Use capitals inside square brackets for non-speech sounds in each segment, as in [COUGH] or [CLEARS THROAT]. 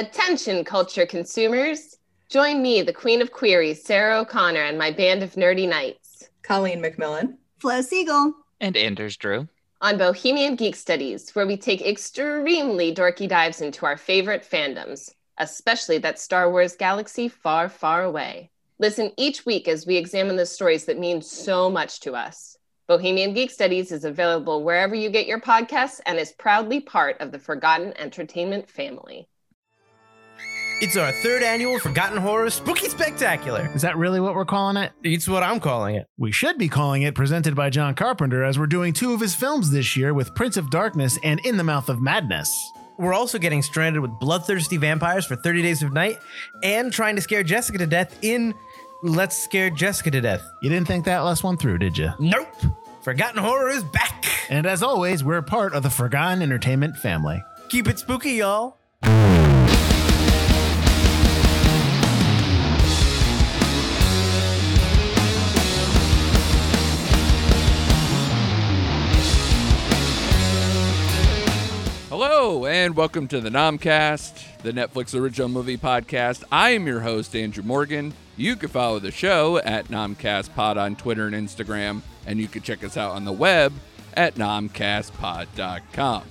Attention, culture consumers. Join me, the queen of queries, Sarah O'Connor, and my band of nerdy knights. Colleen McMillan. Flo Siegel. And Anders Drew. On Bohemian Geek Studies, where we take extremely dorky dives into our favorite fandoms, especially that Star Wars galaxy far, far away. Listen each week as we examine the stories that mean so much to us. Bohemian Geek Studies is available wherever you get your podcasts and is proudly part of the Forgotten Entertainment family. It's our third annual Forgotten Horror Spooky Spectacular. Is that really what we're calling it? It's what I'm calling it. We should be calling it presented by John Carpenter, as we're doing two of his films this year with Prince of Darkness and In the Mouth of Madness. We're also getting stranded with bloodthirsty vampires for 30 Days of Night and trying to scare Jessica to death in Let's Scare Jessica to Death. You didn't think that last one through, did you? Nope. Forgotten Horror is back. And as always, we're part of the Forgotten Entertainment family. Keep it spooky, y'all. And welcome to the Nomcast, the Netflix original movie podcast. I am your host, Andrew Morgan. You can follow the show at NomcastPod on Twitter and Instagram, and you can check us out on the web at nomcastpod.com.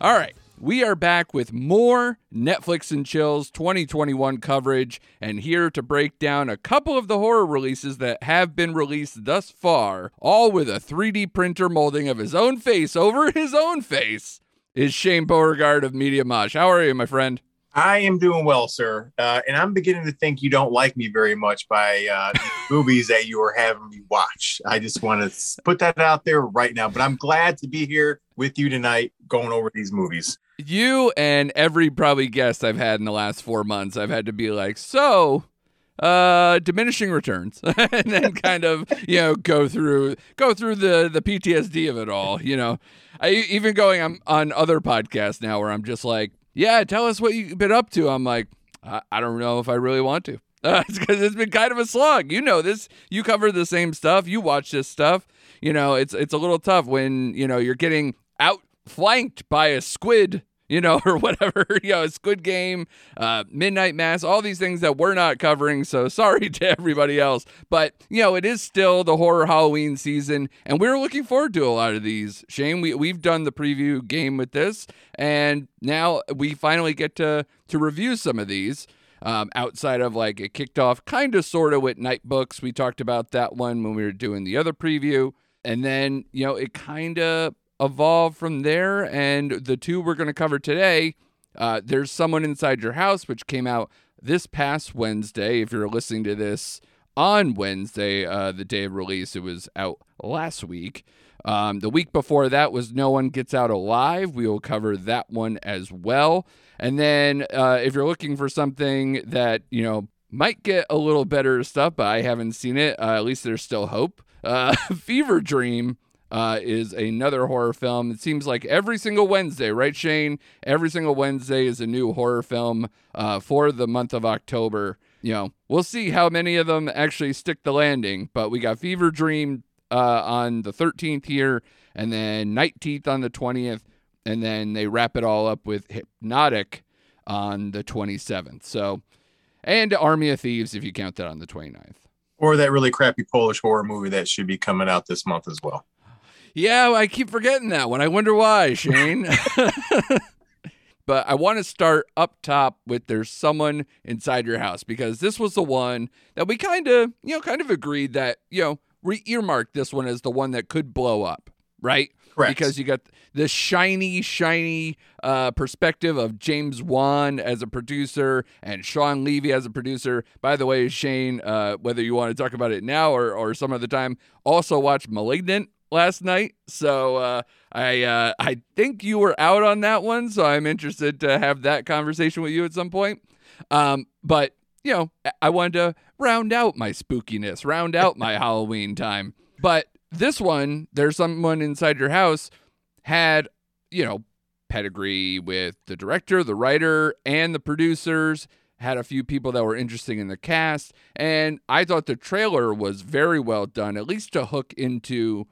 All right, we are back with more Netflix and Chills 2021 coverage, and here to break down a couple of the horror releases that have been released thus far, all with a 3D printer molding of his own face over his own face, is Shane Beauregard of Media Mosh. How are you, my friend? I am doing well, sir. Uh, and I'm beginning to think you don't like me very much by uh, the [LAUGHS] movies that you are having me watch. I just want to put that out there right now. But I'm glad to be here with you tonight going over these movies. You and every probably guest I've had in the last four months, I've had to be like, so uh diminishing returns [LAUGHS] and then [LAUGHS] kind of you know go through go through the the ptsd of it all you know. I even going i'm on other podcasts now where i'm just like yeah tell us what you've been up to. I'm like i, I don't know if i really want to. Uh, [LAUGHS] it's because it's been kind of a slog. You know this. You cover the same stuff. You watch this stuff. You know it's it's a little tough when you know you're getting outflanked by a squid you know, [LAUGHS] or whatever, you know, Squid Game, uh, Midnight Mass, all these things that we're not covering. So [LAUGHS] sorry to everybody else. But, you know, it is still the horror Halloween season, and we're looking forward to a lot of these. Shane, we, we've done the preview game with this, and now we finally get to, to review some of these. Um, outside of like it kicked off kind of sort of with Nightbooks. We talked about that one when we were doing the other preview. And then, you know, it kind of evolve from there. And the two we're going to cover today, uh, there's someone inside your house, which came out this past Wednesday. If you're listening to this on Wednesday, uh, the day of release, it was out last week. Um, the week before that was No One Gets Out Alive. We will cover that one as well. And then uh, if you're looking for something that, you know, might get a little better stuff, but I haven't seen it, uh, at least there's still hope. Uh, [LAUGHS] Fever Dream uh, is another horror film. It seems like every single Wednesday, right, Shane? Every single Wednesday is a new horror film uh, for the month of October. You know, we'll see how many of them actually stick the landing. But we got Fever Dream uh, on the 13th here, and then Night Teeth on the 20th, and then they wrap it all up with Hypnotic on the 27th. So, and Army of Thieves if you count that on the 29th. Or that really crappy Polish horror movie that should be coming out this month as well. Yeah, I keep forgetting that one. I wonder why, Shane. [LAUGHS] but I want to start up top with there's someone inside your house because this was the one that we kind of, you know, kind of agreed that, you know, re earmarked this one as the one that could blow up, right? Correct. Because you got the shiny, shiny uh, perspective of James Wan as a producer and Shawn Levy as a producer. By the way, Shane, uh, whether you want to talk about it now or, or some other time, also watch Malignant last night. So uh, I uh, I think you were out on that one. So I'm interested to have that conversation with you at some point. Um, but you know, I wanted to round out my spookiness, round out my [LAUGHS] Halloween time. But this one, there's someone inside your house had you know pedigree with the director, the writer, and the producers. Had a few people that were interesting in the cast, and I thought the trailer was very well done, at least to hook into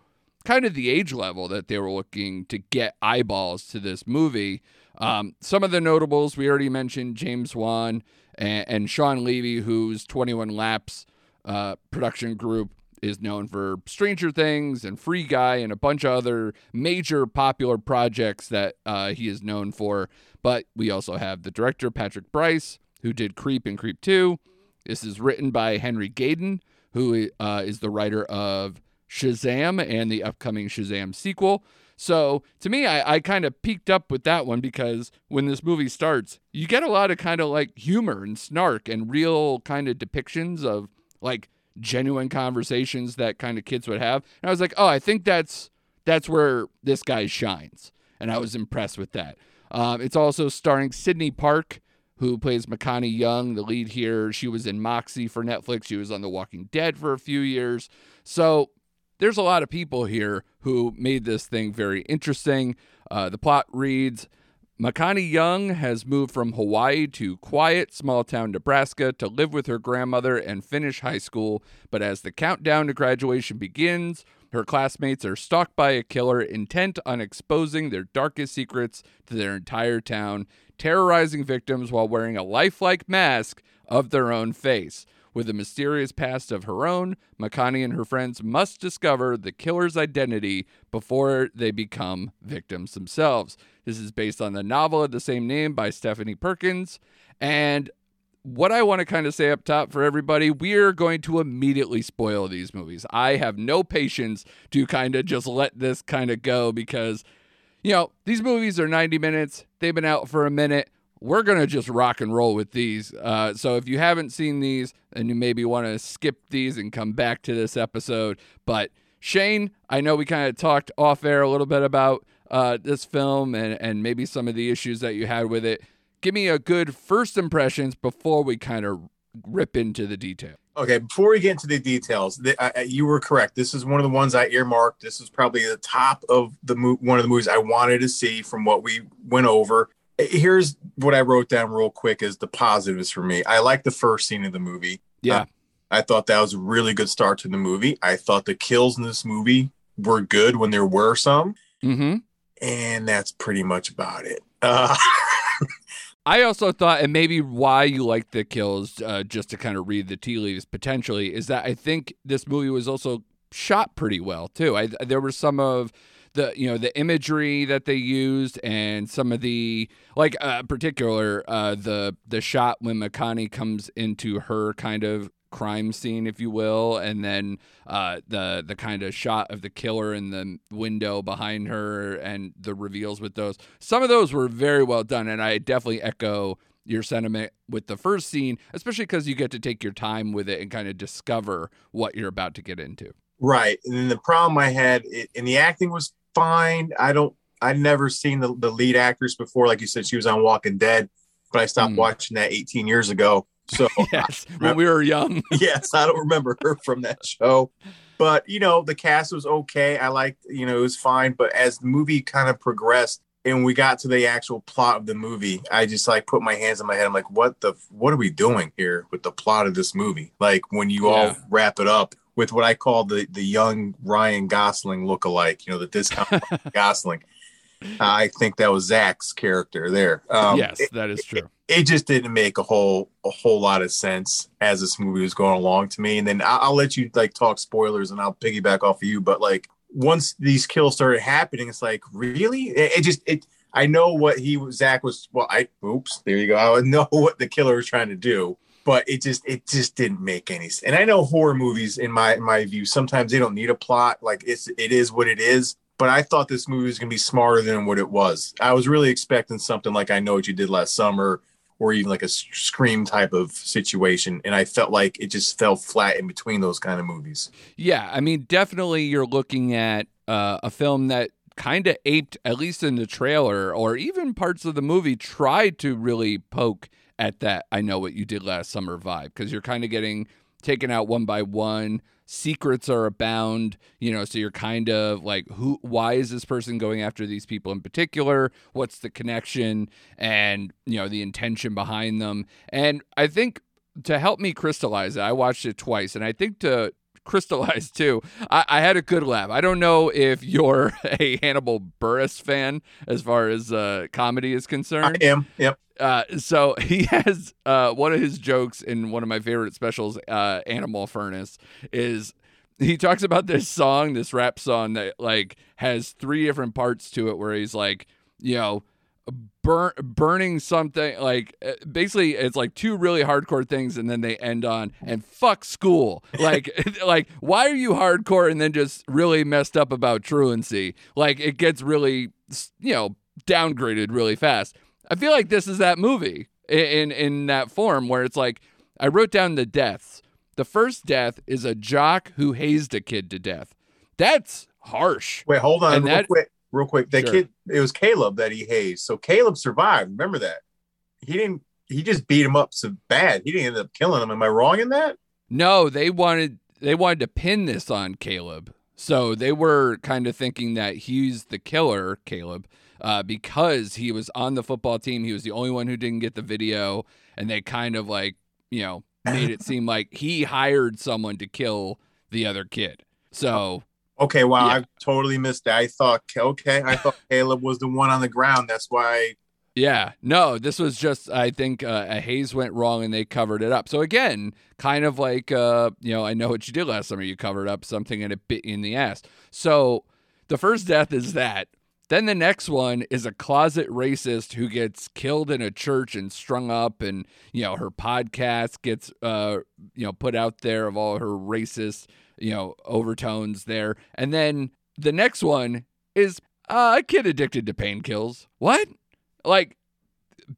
kind of the age level that they were looking to get eyeballs to this movie. Um, some of the notables we already mentioned James Wan and, and Shawn Levy, whose 21 Laps uh, production group is known for Stranger Things and Free Guy and a bunch of other major popular projects that uh, he is known for. But we also have the director, Patrick Brice, who did Creep and Creep 2. This is written by Henry Gayden, who uh, is the writer of Shazam and the upcoming Shazam sequel. So to me, I, I kind of peaked up with that one because when this movie starts, you get a lot of kind of like humor and snark and real kind of depictions of like genuine conversations that kind of kids would have. And I was like, oh, I think that's that's where this guy shines, and I was impressed with that. Um, it's also starring Sydney Park, who plays Makani Young, the lead here. She was in Moxie for Netflix. She was on The Walking Dead for a few years. So there's a lot of people here who made this thing very interesting. Uh, the plot reads Makani Young has moved from Hawaii to quiet, small town Nebraska to live with her grandmother and finish high school. But as the countdown to graduation begins, her classmates are stalked by a killer intent on exposing their darkest secrets to their entire town, terrorizing victims while wearing a lifelike mask of their own face. With a mysterious past of her own, Makani and her friends must discover the killer's identity before they become victims themselves. This is based on the novel of the same name by Stephanie Perkins. And what I want to kind of say up top for everybody, we're going to immediately spoil these movies. I have no patience to kind of just let this kind of go because, you know, these movies are 90 minutes. They've been out for a minute we're going to just rock and roll with these. Uh, so if you haven't seen these and you maybe want to skip these and come back to this episode, but Shane, I know we kind of talked off air a little bit about uh, this film and, and maybe some of the issues that you had with it. Give me a good first impressions before we kind of rip into the detail. Okay, before we get into the details, the, you were correct. This is one of the ones I earmarked. This is probably the top of the mo- one of the movies I wanted to see from what we went over here's what I wrote down real quick as the positives for me. I like the first scene of the movie. Yeah. Uh, I thought that was a really good start to the movie. I thought the kills in this movie were good when there were some. Mm-hmm. And that's pretty much about it. Uh, [LAUGHS] I also thought, and maybe why you like the kills, uh, just to kind of read the tea leaves potentially, is that I think this movie was also shot pretty well too. I there were some of the you know the imagery that they used and some of the like uh, particular uh, the the shot when Makani comes into her kind of crime scene, if you will, and then uh, the the kind of shot of the killer in the window behind her and the reveals with those. Some of those were very well done, and I definitely echo your sentiment with the first scene, especially because you get to take your time with it and kind of discover what you're about to get into. Right, and then the problem I had, it, and the acting was fine. I don't. I've never seen the, the lead actress before. Like you said, she was on Walking Dead, but I stopped mm. watching that 18 years ago. So [LAUGHS] yes, when we were young. [LAUGHS] yes, I don't remember her from that show. But you know, the cast was okay. I liked, you know, it was fine. But as the movie kind of progressed and we got to the actual plot of the movie, I just like put my hands in my head. I'm like, what the what are we doing here with the plot of this movie? Like when you yeah. all wrap it up with what I call the the young Ryan Gosling look-alike, you know, the discount [LAUGHS] Gosling. I think that was Zach's character there. Um, yes, that is true. It, it, just didn't make a whole a whole lot of sense as this movie was going along to me. And then I'll, I'll let you like talk spoilers, and I'll piggyback off of you. But like once these kills started happening, it's like really, it, it just it. I know what he Zach was. Well, I oops, there you go. I know [LAUGHS] what the killer was trying to do but it just it just didn't make any sense. And I know horror movies, in my in my view, sometimes they don't need a plot. Like it's it is what it is. But I thought this movie was gonna be smarter than what it was. I was really expecting something like I know what you did last summer, or even like a scream type of situation, and I felt like it just fell flat in between those kind of movies. Yeah, I mean, definitely you're looking at uh, a film that kind of aped, at least in the trailer or even parts of the movie, tried to really poke at that I know what you did last summer vibe because you're kind of getting taken out one by one. Secrets are abound, you know, so you're kind of like, who, why is this person going after these people in particular? What's the connection and, you know, the intention behind them? And I think to help me crystallize it, I watched it twice. And I think to crystallized too. I, I had a good laugh. I don't know if you're [LAUGHS] a Hannibal Buress fan as far as uh, comedy is concerned. I am. Yep. Uh, so [LAUGHS] he has uh, one of his jokes in one of my favorite specials, uh, Animal Furnace, is he talks about this song, this rap song that like has three different parts to it, where he's like, you know, burn burning something like uh, basically it's like two really hardcore things and then they end on and fuck school. [LAUGHS] Like [LAUGHS] like why are you hardcore and then just really messed up about truancy? Like it gets really you know downgraded really fast. I feel like this is that movie i- in in that form where it's like i wrote down the deaths. The first death is a jock who hazed a kid to death. That's harsh. Wait, hold on, And real that- quick, real quick. That Sure. kid, it was Caleb that he hazed. So Caleb survived. Remember that? He didn't. He just beat him up so bad. He didn't end up killing him. Am I wrong in that? No, they wanted they wanted to pin this on Caleb. So they were kind of thinking that he's the killer, Caleb, uh, because he was on the football team. He was the only one who didn't get the video, and they kind of like you know made it [LAUGHS] seem like he hired someone to kill the other kid. So Okay, wow, Yeah. I totally missed that. I thought, okay, I thought [LAUGHS] Caleb was the one on the ground. That's why. Yeah, no, this was just I think uh, a haze went wrong and they covered it up. So again, kind of like uh, you know, I know what you did last summer. You covered up something and it bit you in the ass. So the first death is that. Then the next one is a closet racist who gets killed in a church and strung up, and you know her podcast gets uh you know put out there of all her racist you know overtones there. And then the next one is uh, a kid addicted to painkills. What? Like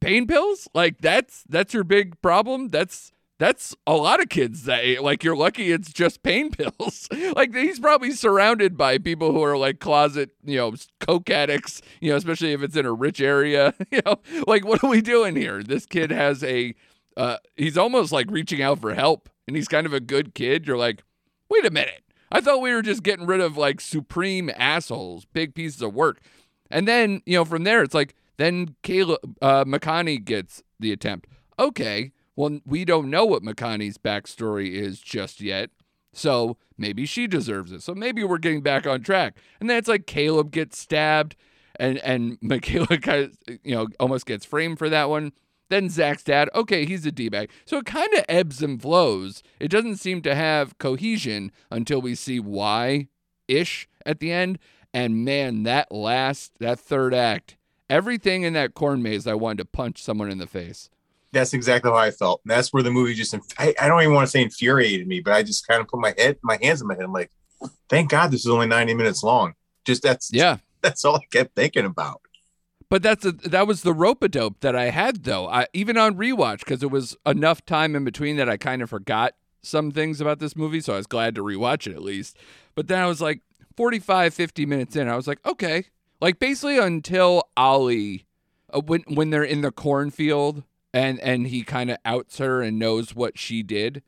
pain pills? Like that's that's your big problem? That's that's a lot of kids that like you're lucky it's just pain [LAUGHS] pills. like he's probably surrounded by people who are like closet, you know, coke addicts, you know, especially if it's in a rich area, [LAUGHS] you know. Like what are we doing here? This kid has a uh he's almost like reaching out for help and he's kind of a good kid. You're like, "Wait a minute. I thought we were just getting rid of like supreme assholes, big pieces of work." And then, you know, from there it's like then Caleb uh McConaughey gets the attempt. Okay, well, we don't know what McConaughey's backstory is just yet. So maybe she deserves it. So maybe we're getting back on track. And then it's like Caleb gets stabbed and and [LAUGHS] Michaela kind of, you know, almost gets framed for that one. Then Zach's dad, okay, he's a D-bag. So it kind of ebbs and flows. It doesn't seem to have cohesion until we see why ish at the end. And man, that last, that third act, everything in that corn maze, I wanted to punch someone in the face. That's exactly how I felt. And that's where the movie just. I, I don't even want to say infuriated me, but I just kind of put my head, my hands in my head. I'm like, thank God this is only 90 minutes long. Just that's Yeah. [LAUGHS] That's all I kept thinking about. But that's a, that was the rope a dope that I had though. I even on rewatch because it was enough time in between that I kind of forgot some things about this movie, so I was glad to rewatch it at least. But then I was like 45 50 minutes in, I was like, okay. Like basically until Ollie uh, when when they're in the cornfield and and he kind of outs her and knows what she did.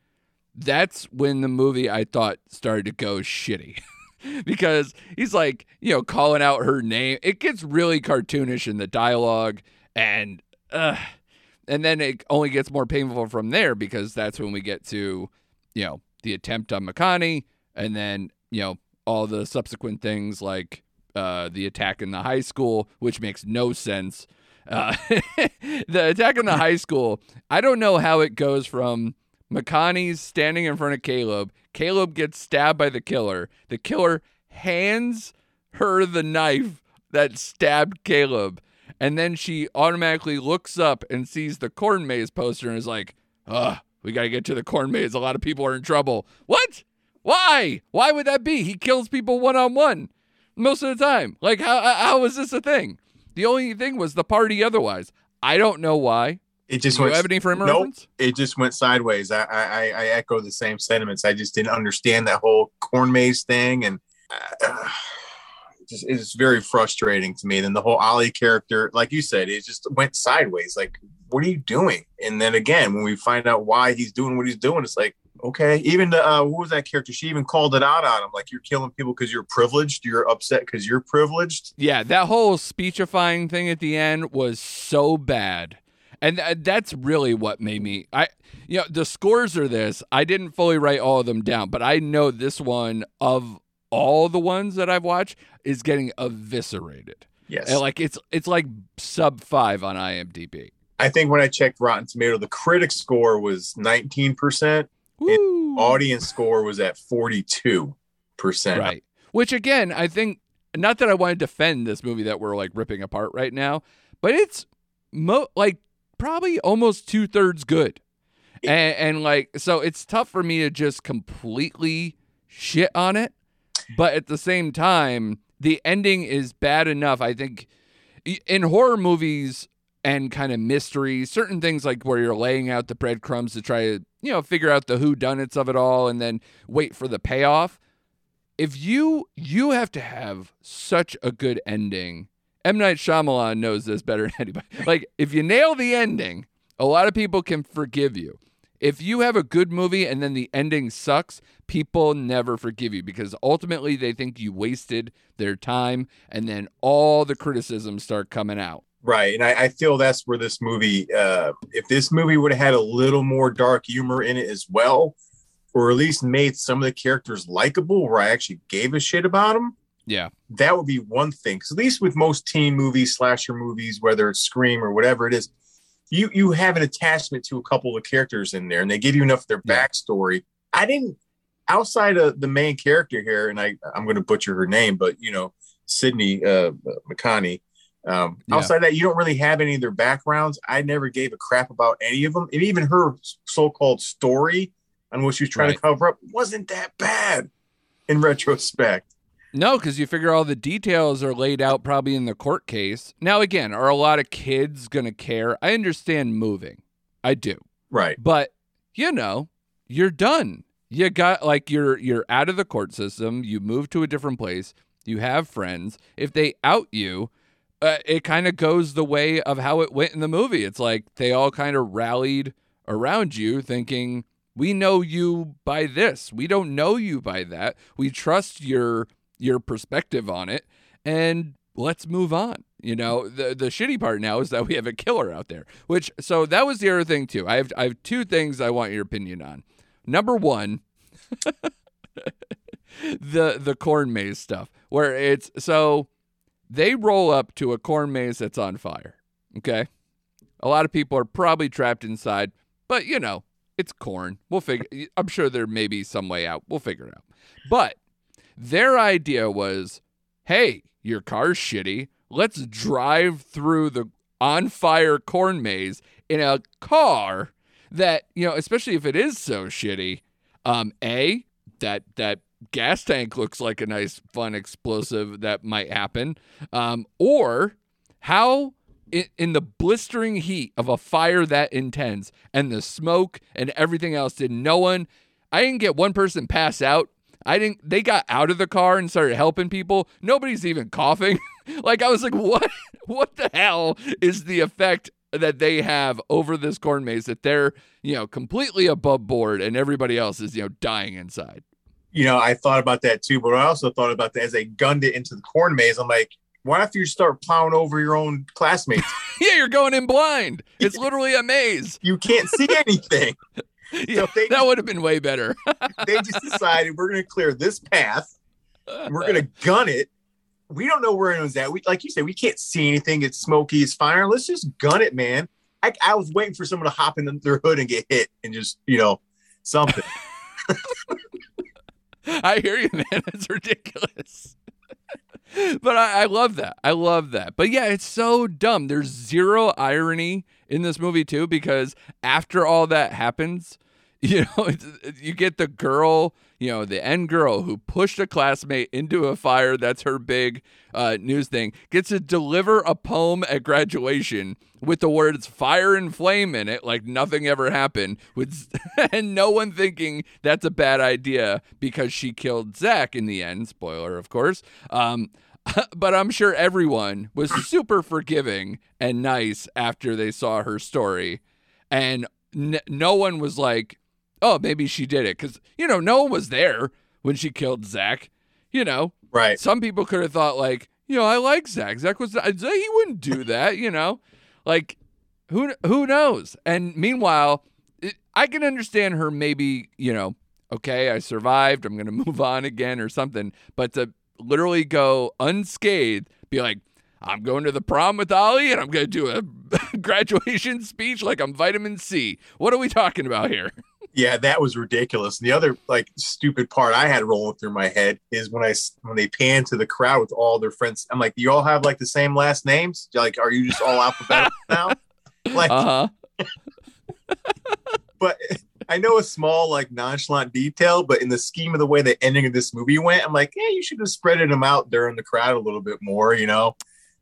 That's when the movie I thought started to go shitty. [LAUGHS] because he's like, you know, calling out her name. It gets really cartoonish in the dialogue, and uh, and then it only gets more painful from there because that's when we get to, you know, the attempt on McConaughey, and then you know all the subsequent things like uh, the attack in the high school, which makes no sense. Uh, [LAUGHS] the attack in the high school, I don't know how it goes from McConaughey's standing in front of Caleb. Caleb gets stabbed by the killer. The killer hands her the knife that stabbed Caleb. And then she automatically looks up and sees the corn maze poster and is like, ugh, we got to get to the corn maze. A lot of people are in trouble. What? Why? Why would that be? He kills people one on one most of the time. Like, how, how is this a thing? The only thing was the party otherwise. I don't know why. It just Do you went. have any frame Nope. reference? It just went sideways. I, I I echo the same sentiments. I just didn't understand that whole corn maze thing, and uh, just it's very frustrating to me. Then the whole Ollie character, like you said, it just went sideways. Like, what are you doing? And then again, when we find out why he's doing what he's doing, it's like, okay. Even the uh, what was that character? She even called it out on him, like you're killing people because you're privileged. You're upset because you're privileged. Yeah, that whole speechifying thing at the end was so bad. And th- that's really what made me I you know, the scores are this. I didn't fully write all of them down, but I know this one of all the ones that I've watched is getting eviscerated. Yes. And like it's it's like sub 5 on IMDb. I think when I checked Rotten Tomato, the critic score was 19%. Audience score was at 42%. Right. Which again, I think not that I want to defend this movie that we're like ripping apart right now, but it's mo- like probably almost two thirds good. And, and like, so it's tough for me to just completely shit on it. But at the same time, the ending is bad enough. I think in horror movies and kind of mysteries, certain things like where you're laying out the breadcrumbs to try to, you know, figure out the who whodunits of it all and then wait for the payoff if you you have to have such a good ending. M Night Shyamalan knows this better than anybody. [LAUGHS] Like if you nail the ending, a lot of people can forgive you. If you have a good movie and then the ending sucks, people never forgive you because ultimately they think you wasted their time and then all the criticisms start coming out. Right. And I, I feel that's where this movie, uh, if this movie would have had a little more dark humor in it as well, or at least made some of the characters likable where I actually gave a shit about them, Yeah. that would be one thing. Because at least with most teen movies, slasher movies, whether it's Scream or whatever it is, you you have an attachment to a couple of the characters in there, and they give you enough of their backstory. I didn't outside of the main character here, and I I'm going to butcher her name, but you know Sydney uh, McConney. Um, Yeah. Outside that, you don't really have any of their backgrounds. I never gave a crap about any of them, and even her so-called story on what she was trying to cover up wasn't that bad in retrospect. No, because you figure all the details are laid out probably in the court case. Now, again, are a lot of kids going to care? I understand moving. I do. Right. But, you know, you're done. You got like you're you're out of the court system, you move to a different place, you have friends. If they out you, uh, it kind of goes the way of how it went in the movie. It's like they all kind of rallied around you thinking, "We know you by this. We don't know you by that. We trust your your perspective on it and let's move on." You know, the the shitty part now is that we have a killer out there. Which so that was the other thing too. I have I have two things I want your opinion on. Number 1, [LAUGHS] the the corn maze stuff where it's so they roll up to a corn maze that's on fire. Okay? A lot of people are probably trapped inside, but you know, it's corn. We'll figure I'm sure there may be some way out. We'll figure it out. But their idea was, "Hey, your car's shitty. Let's drive through the on fire corn maze in a car that, you know, especially if it is so shitty, um A, that that gas tank looks like a nice fun explosive that might happen. Um or how in, in the blistering heat of a fire that intense and the smoke and everything else did no one I didn't get one person pass out. I didn't they got out of the car and started helping people. Nobody's even coughing. [LAUGHS] like I was like what [LAUGHS] what the hell is the effect that they have over this corn maze that they're, you know, completely above board and everybody else is, you know, dying inside. You know, I thought about that too, but I also thought about that as they gunned it into the corn maze. I'm like, why if you start plowing over your own classmates? [LAUGHS] yeah, you're going in blind. [LAUGHS] It's literally a maze. You can't see [LAUGHS] anything. Yeah, they- that would have been way better. they just decided we're going to clear this path. We're going to gun it. We don't know where anyone's at. We, like you said, we can't see anything. It's smoky. It's fire. Let's just gun it, man. I, I was waiting for someone to hop in their hood and get hit and just, you know, something. I hear you, [LAUGHS] man. It's ridiculous. but I, I love that. I love that. But yeah, it's so dumb. There's zero irony in this movie too, because after all that happens, [LAUGHS] you know, [LAUGHS] you get the girl, you know, the end girl who pushed a classmate into a fire. That's her big uh, news thing. Gets to deliver a poem at graduation with the words "fire and flame" in it, like nothing ever happened. With [LAUGHS] and no one thinking that's a bad idea because she killed Zach in the end. Spoiler, of course. Um, [LAUGHS] but I'm sure everyone was super forgiving and nice after they saw her story, and n- no one was like, "Oh, maybe she did it," because you know no one was there when she killed Zach. You know, right. some people could have thought like, you know, I like Zach. Zach was he wouldn't do [LAUGHS] that, you know, like who who knows? And meanwhile, it, I can understand her maybe, you know, okay, I survived, I'm going [LAUGHS] to move on again or something, but to literally go unscathed, be like, I'm going to the prom with Ollie and I'm going to do a [LAUGHS] graduation speech like I'm vitamin C. What are we talking about here? Yeah, that was ridiculous. And the other like stupid part I had rolling through my head is when I when they pan to the crowd with all their friends. I'm like, you all have like the same last names? Like, are you just all alphabetical [LAUGHS] now? Like, Uh huh. [LAUGHS] but I know a small like nonchalant detail, but in the scheme of the way the ending of this movie went, I'm like, yeah, you should have spreaded them out during the crowd a little bit more, you know,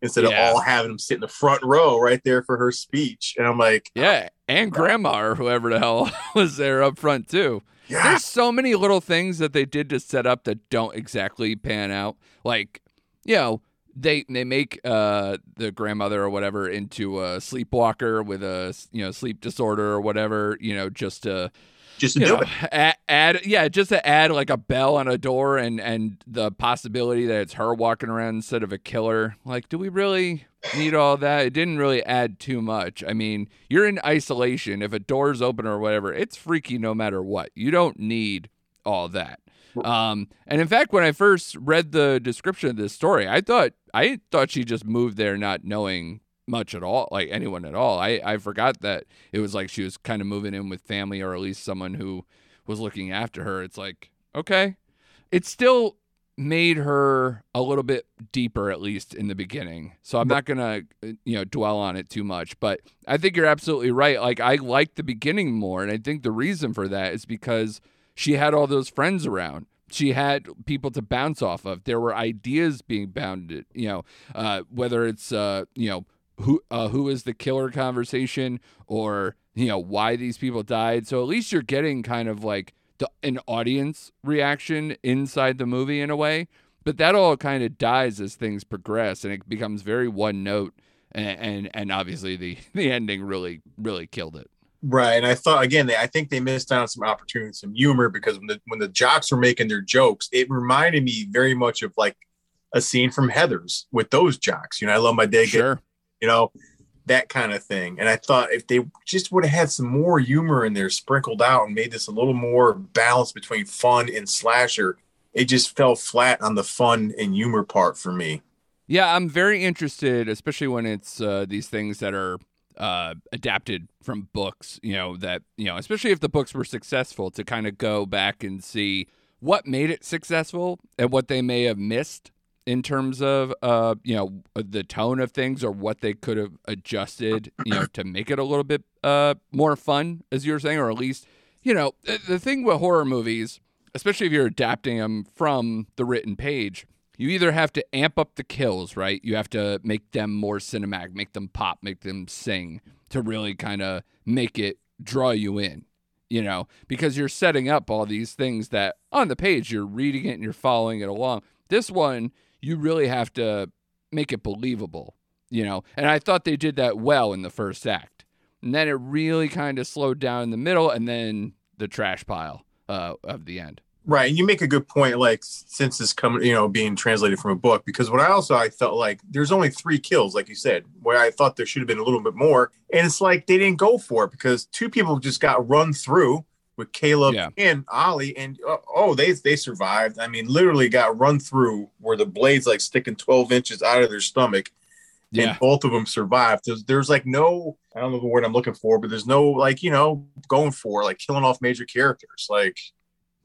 instead Yeah. of all having them sit in the front row right there for her speech. And I'm like, Yeah, and grandma or whoever the hell [LAUGHS] was there up front too. yeah, There's so many little things that they did to set up that don't exactly pan out. Like, you know, they they make uh the grandmother or whatever into a sleepwalker with a you know sleep disorder or whatever, you know, just to just to do know, it. add, add yeah, just to add like a bell on a door and and the possibility that it's her walking around instead of a killer. Like, do we really need all that? It didn't really add too much. I mean, you're in isolation. If a door's open or whatever, it's freaky no matter what. You don't need all that. Um, and in fact, when I first read the description of this story, I thought I thought she just moved there not knowing much at all, like anyone at all. I, I forgot that it was like she was kind of moving in with family or at least someone who was looking after her. It's like, okay. It still made her a little bit deeper, at least in the beginning. So I'm not going to, you know, dwell on it too much. But I think you're absolutely right. Like, I like the beginning more. And I think the reason for that is because she had all those friends around. She had people to bounce off of. There were ideas being bounded, you know, uh, whether it's, uh, you know, who uh, who is the killer conversation or you know why these people died. So at least you're getting kind of like the, an audience reaction inside the movie in a way but that all kind of dies as things progress and it becomes very one note and and, and obviously the [LAUGHS] the ending really really killed it. Right, and I thought again, they, I think they missed out on some opportunity, some humor because when the when the jocks were making their jokes, it reminded me very much of like a scene from Heather's with those jocks. You know, I love my day, get sure you know, that kind of thing. And I thought if they just would have had some more humor in there sprinkled out and made this a little more balanced between fun and slasher, it just fell flat on the fun and humor part for me. Yeah, I'm very interested, especially when it's uh, these things that are uh, adapted from books. You know that you know, especially if the books were successful, to kind of go back and see what made it successful and what they may have missed in terms of uh, you know the tone of things or what they could have adjusted, you know, to make it a little bit uh, more fun, as you were saying, or at least you know the thing with horror movies, especially if you're adapting them from the written page you either have to amp up the kills, right? You have to make them more cinematic, make them pop, make them sing to really kind of make it draw you in, you know, because you're setting up all these things that on the page you're reading it and you're following it along. This one, you really have to make it believable, you know, and I thought they did that well in the first act. And then it really kind of slowed down in the middle and then the trash pile uh, of the end. Right, and you make a good point. Like since it's coming, you know, being translated from a book, because what I also I felt like there's only three kills, like you said, where I thought there should have been a little bit more, and it's like they didn't go for it because two people just got run through with Caleb Yeah. and Ollie, and uh, oh, they they survived. I mean, literally got run through where the blades like sticking 12 inches out of their stomach, Yeah. and both of them survived. There's, there's like no, I don't know the word I'm looking for, but there's no like you know going for like killing off major characters, like.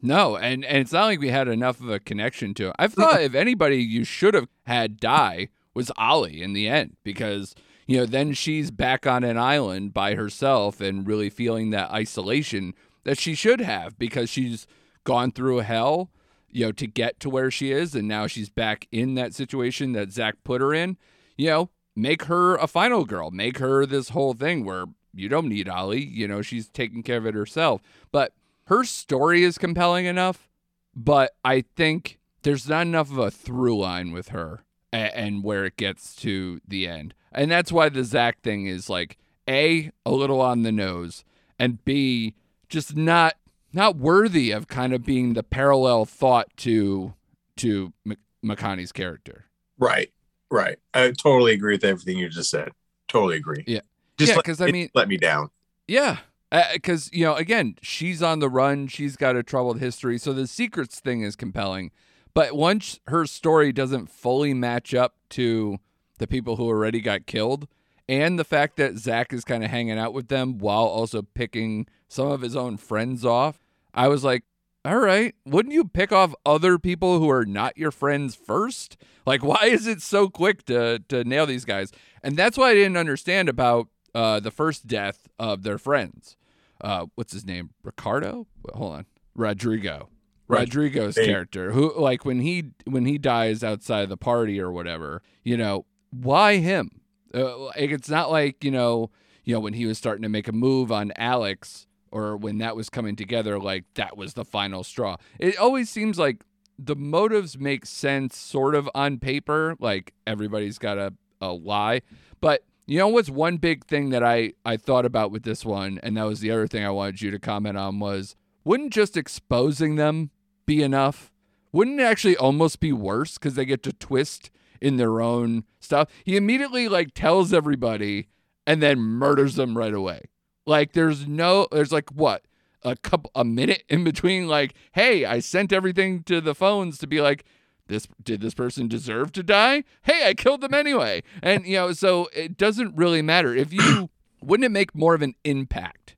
No, and, and it's not like we had enough of a connection to it. I thought if anybody you should have had die was Ollie in the end because, you know, then she's back on an island by herself and really feeling that isolation that she should have because she's gone through hell, you know, to get to where she is. And now she's back in that situation that Zach put her in. You know, make her a final girl, make her this whole thing where you don't need Ollie. You know, she's taking care of it herself. But her story is compelling enough, but I think there's not enough of a through line with her and, and where it gets to the end. And that's why the Zach thing is like A, a little on the nose, and B, just not not worthy of kind of being the parallel thought to to M- McConaughey's character. Right, right. I totally agree with everything you just said. Totally agree. Yeah. Just Yeah, 'cause, I mean- let me down. Yeah. Uh, because, you know, again, she's on the run. She's got a troubled history. So the secrets thing is compelling. But once her story doesn't fully match up to the people who already got killed, and the fact that Zach is kind of hanging out with them while also picking some of his own friends off, I was like, all right, wouldn't you pick off other people who are not your friends first? Like, why is it so quick to to nail these guys? And that's why I didn't understand about uh, the first death of their friends. Uh, what's his name? Ricardo? Hold on, Rodrigo. Rodrigo's Hey. character, who like when he when he dies outside the party or whatever, you know, why him? Uh, it's not like you know, you know when he was starting to make a move on Alex or when that was coming together, like that was the final straw. It always seems like the motives make sense sort of on paper, like everybody's got a, a lie. But you know what's one big thing that I, I thought about with this one, and that was the other thing I wanted you to comment on was wouldn't just exposing them be enough? Wouldn't it actually almost be worse because they get to twist in their own stuff? He immediately like tells everybody and then murders them right away. Like there's no there's like what? A couple a minute in between like, hey, I sent everything to the phones to be like this did this person deserve to die? Hey, I killed them anyway. And you know, so it doesn't really matter. If you [COUGHS] wouldn't it make more of an impact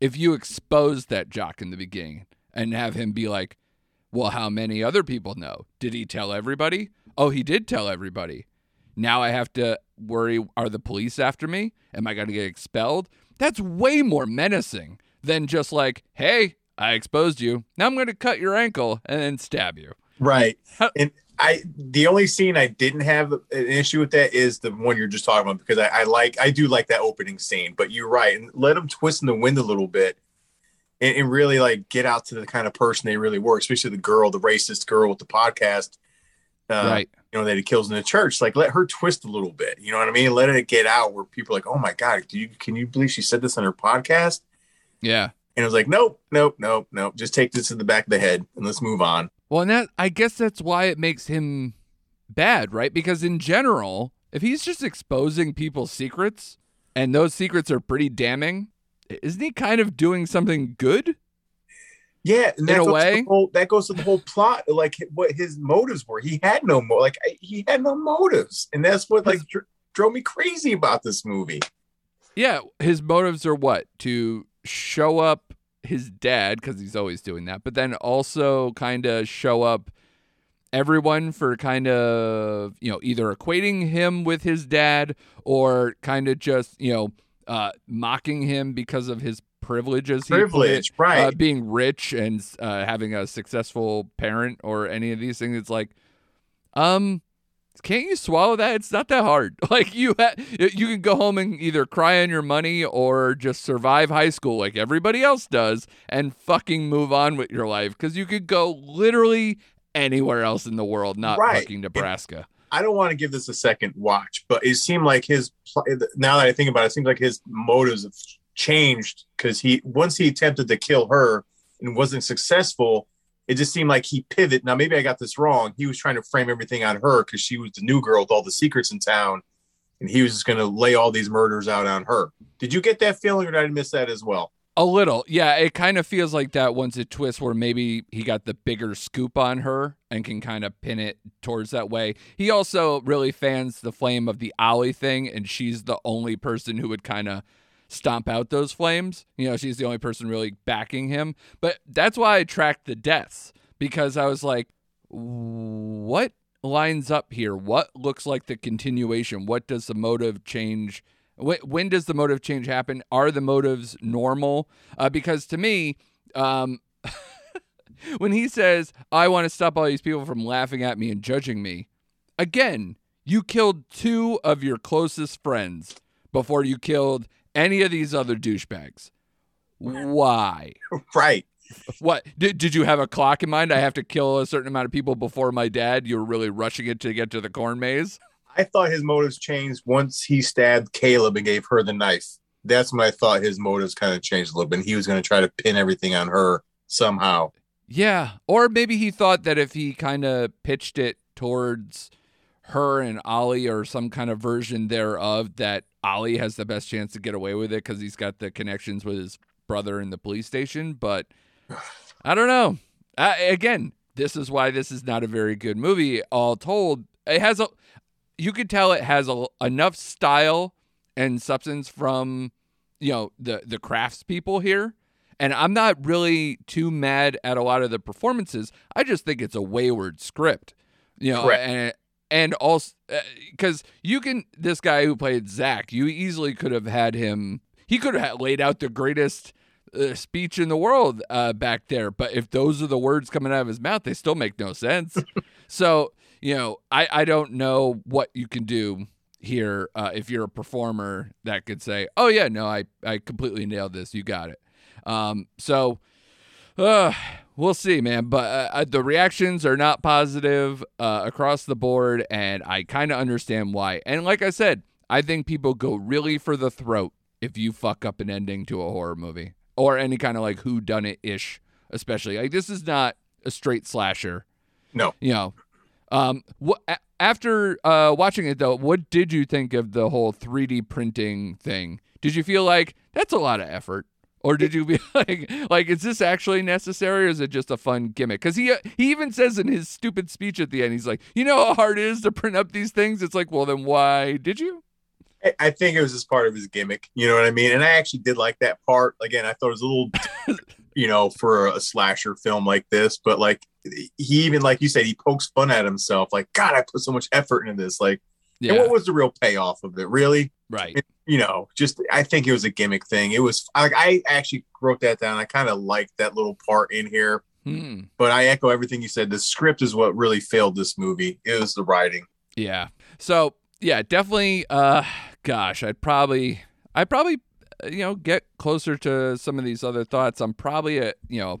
if you exposed that jock in the beginning and have him be like, well, how many other people know? Did he tell everybody? Oh, he did tell everybody. Now I have to worry are the police after me? Am I going to get expelled? That's way more menacing than just like, hey, I exposed you. Now I'm going to cut your ankle and then stab you. Right. How- and I the only scene I didn't have an issue with that is the one you're just talking about because I, I like I do like that opening scene. But you're right, and let them twist in the wind a little bit, and, and really like get out to the kind of person they really were, especially the girl, the racist girl with the podcast. Uh, right. You know that he kills in the church. Like let her twist a little bit. You know what I mean? Let it get out where people are like, oh my god, do you can you believe she said this on her podcast? Yeah. And it was like, nope, nope, nope, nope. Just take this to the back of the head and let's move on. Well, and that I guess that's why it makes him bad, right? Because in general, if he's just exposing people's secrets and those secrets are pretty damning, isn't he kind of doing something good? Yeah, and that In a goes to way. the whole, that goes to the whole plot, like what his motives were. He had no mo, like he had no motives, and that's what like dr- drove me crazy about this movie. Yeah, his motives are what? To show up his dad because he's always doing that, but then also kind of show up everyone for kind of, you know, either equating him with his dad or kind of just, you know, uh, mocking him because of his privileges. he put it, Privilege, right? uh, being rich and uh, having a successful parent or any of these things. It's like, um, can't you swallow that? It's not that hard. [LAUGHS] Like you, ha- you can go home and either cry on your money or just survive high school like everybody else does and fucking move on with your life because you could go literally anywhere else in the world, not Right. fucking Nebraska. I don't want to give this a second watch, but it seemed like his now that I think about it, it seems like his motives have changed because he once he attempted to kill her and wasn't successful, it just seemed like he pivoted. Now maybe I got this wrong. He was trying to frame everything on her because she was the new girl with all the secrets in town, and he was just going to lay all these murders out on her. Did you get that feeling, or did I miss that as well? A little. Yeah, it kind of feels like that once it twists where maybe he got the bigger scoop on her and can kind of pin it towards that way. He also really fans the flame of the Ollie thing, and she's the only person who would kind of stomp out those flames. You know, she's the only person really backing him. But that's why I tracked the deaths because I was like, what lines up here? What looks like the continuation? What does the motive change? When, does the motive change happen? Are the motives normal? Uh, because to me, um, [LAUGHS] when he says, I want to stop all these people from laughing at me and judging me, again, you killed two of your closest friends before you killed any of these other douchebags. Why? [LAUGHS] Right. What did, did you have a clock in mind? I have to kill a certain amount of people before my dad. You were really rushing it to get to the corn maze. I thought his motives changed once he stabbed Caleb and gave her the knife. That's when I thought his motives kind of changed a little bit. He was going to try to pin everything on her somehow. Yeah, or maybe he thought that if he kind of pitched it towards her and Ollie or some kind of version thereof that Ollie has the best chance to get away with it because he's got the connections with his brother in the police station. But I don't know. Uh, again, this is why this is not a very good movie. All told, it has a. You could tell it has a, enough style and substance from, you know, the the crafts people here. And I'm not really too mad at a lot of the performances. I just think it's a wayward script, you know, Correct. and and also because you can this guy who played Zach, you easily could have had him. He could have laid out the greatest uh, speech in the world uh, back there, but if those are the words coming out of his mouth, they still make no sense. [LAUGHS] so you know, I I don't know what you can do here uh, if you're a performer that could say, "Oh yeah, no, I I completely nailed this. You got it." Um, so. Uh, we'll see, man. But uh, uh, the reactions are not positive uh, across the board, and I kind of understand why. And like I said, I think people go really for the throat if you fuck up an ending to a horror movie or any kind of like who done it ish, especially like this is not a straight slasher. No. you know. Um, what after uh watching it though, what did you think of the whole 3D printing thing? Did you feel like that's a lot of effort? Or did you be [LAUGHS] like, like, is this actually necessary, or is it just a fun gimmick? Because he he even says in his stupid speech at the end, he's like, you know how hard it is to print up these things. It's like, well, then why did you? I- I think it was just part of his gimmick. You know what I mean? And I actually did like that part. Again, I thought it was a little, [LAUGHS] you know, for a slasher film like this. But like, he even, like you said, he pokes fun at himself. Like, God, I put so much effort into this. Like, and what was the real payoff of it? Really? right. You know, just I think it was a gimmick thing. It was like I actually wrote that down. I kind of liked that little part in here. Hmm. But I echo everything you said. The script is what really failed this movie. It was the writing. Yeah. So yeah, definitely. Uh, gosh, I'd probably, I'd probably, uh, you know, get closer to some of these other thoughts. I'm probably at, you know,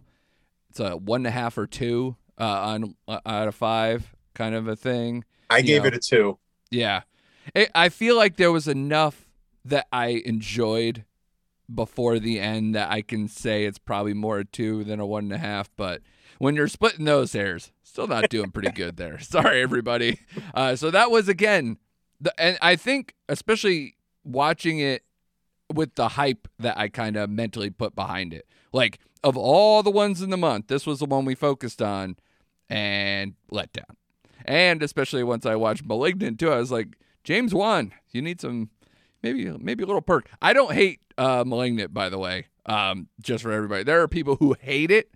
it's a one and a half or two uh, on uh, out of five kind of a thing. I gave Yeah. it a two. Yeah. It, I feel like there was enough that I enjoyed before the end that I can say it's probably more a two than a one and a half. But when you're splitting those hairs, still not doing pretty good there. [LAUGHS] Sorry, everybody. Uh, so that was again, the, and I think especially watching it with the hype that I kind of mentally put behind it. Like of all the ones in the month, this was the one we focused on and let down. And especially once I watched Malignant too, I was like, James Wan, you need some maybe maybe a little perk. I don't hate uh Malignant, by the way. Um, just for everybody. There are people who hate it.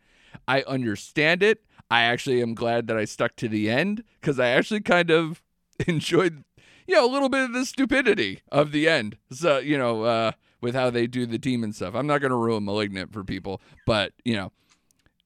I understand it. I actually am glad that I stuck to the end because I actually kind of [LAUGHS] enjoyed, you know, a little bit of the stupidity of the end. So, you know, uh, with how they do the demon stuff. I'm not going to ruin Malignant for people, but, you know,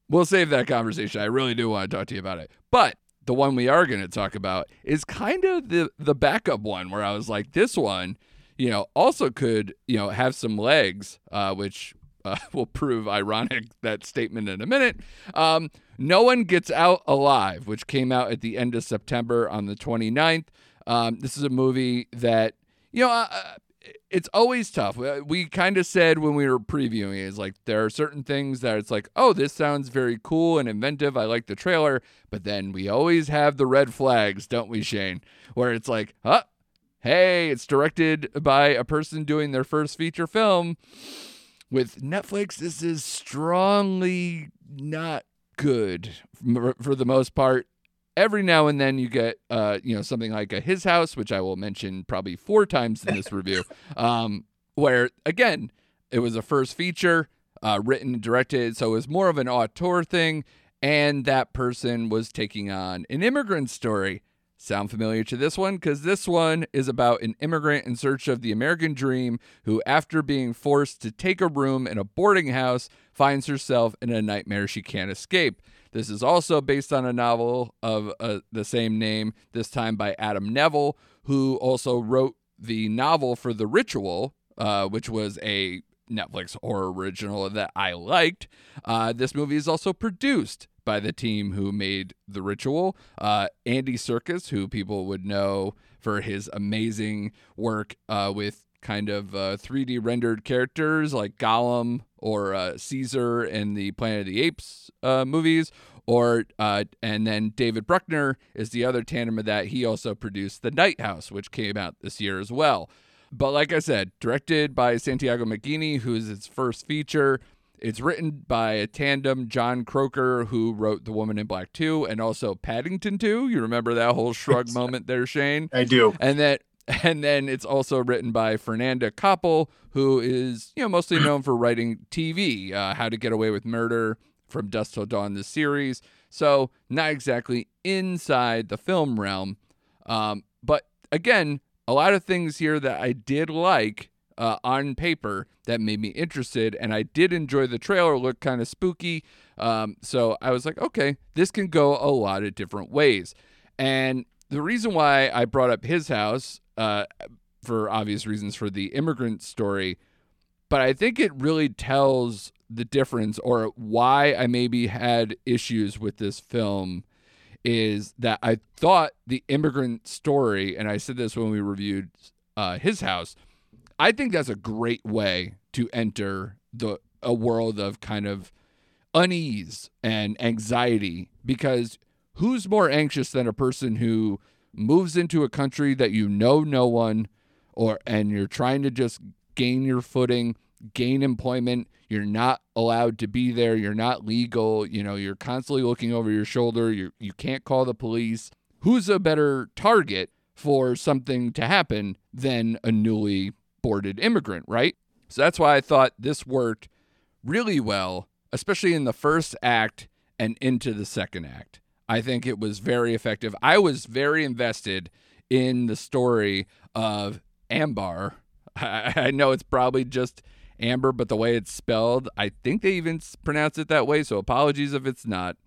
we'll save that conversation. I really do want to talk to you about it. But the one we are going to talk about is kind of the the backup one where I was like, this one, you know, also could, you know, have some legs, uh, which uh, [LAUGHS] will prove ironic that statement in a minute. Um, no one gets out alive, which came out at the end of September on the 29th. Um, this is a movie that, you know, uh, it's always tough. Uh, We kind of said when we were previewing it, is like there are certain things that it's like, oh, this sounds very cool and inventive. I like the trailer, but then we always have the red flags, don't we, Shane? Where it's like, huh, hey, it's directed by a person doing their first feature film. With Netflix, this is strongly not good for the most part. Every now and then you get, uh, you know, something like a His House, which I will mention probably four times in this review, [LAUGHS] um, where again it was a first feature, uh, written and directed, so it was more of an auteur thing, and that person was taking on an immigrant story. Sound familiar to this one? Because this one is about an immigrant in search of the American dream who, after being forced to take a room in a boarding house, finds herself in a nightmare she can't escape. This is also based on a novel of uh, the same name, this time by Adam Nevill, who also wrote the novel for The Ritual, uh, which was a Netflix horror original that I liked. Uh, this movie is also produced by the team who made The Ritual. Uh, Andy Serkis, who people would know for his amazing work uh, with kind of uh, 3D rendered characters like Gollum or uh, Caesar in the Planet of the Apes uh, movies, or uh, and then David Bruckner is the other tandem of that. He also produced The Night House, which came out this year as well. But like I said, directed by Santiago Menghini, who's its first feature. It's written by a tandem, Jon Croker, who wrote The Woman in Black 2 and also Paddington 2. You remember that whole shrug moment there, Shane? I do. And that [LAUGHS] and then it's also written by Fernanda Coppel, who is, you know, mostly known for writing TV, uh, How to Get Away with Murder, from Dusk Till Dawn, the series. So not exactly inside the film realm. Um, but again, a lot of things here that I did like uh, on paper that made me interested, and I did enjoy the trailer. Looked kind of spooky, um, so I was like, okay, this can go a lot of different ways. And the reason why I brought up his house, uh, for obvious reasons, for the immigrant story, but I think it really tells the difference or why I maybe had issues with this film is that I thought the immigrant story, and I said this when we reviewed uh, his house, I think that's a great way to enter the a world of kind of unease and anxiety because who's more anxious than a person who moves into a country that you know no one or and you're trying to just gain your footing gain employment. You're not allowed to be there. You're not legal. You know, you're constantly looking over your shoulder. You you can't call the police. Who's a better target for something to happen than a newly boarded immigrant, right? So that's why I thought this worked really well, especially in the first act and into the second act. I think it was very effective. I was very invested in the story of Ambar. I, [LAUGHS] I know it's probably just Amber, but the way it's spelled, I think they even pronounce it that way. So apologies if it's not.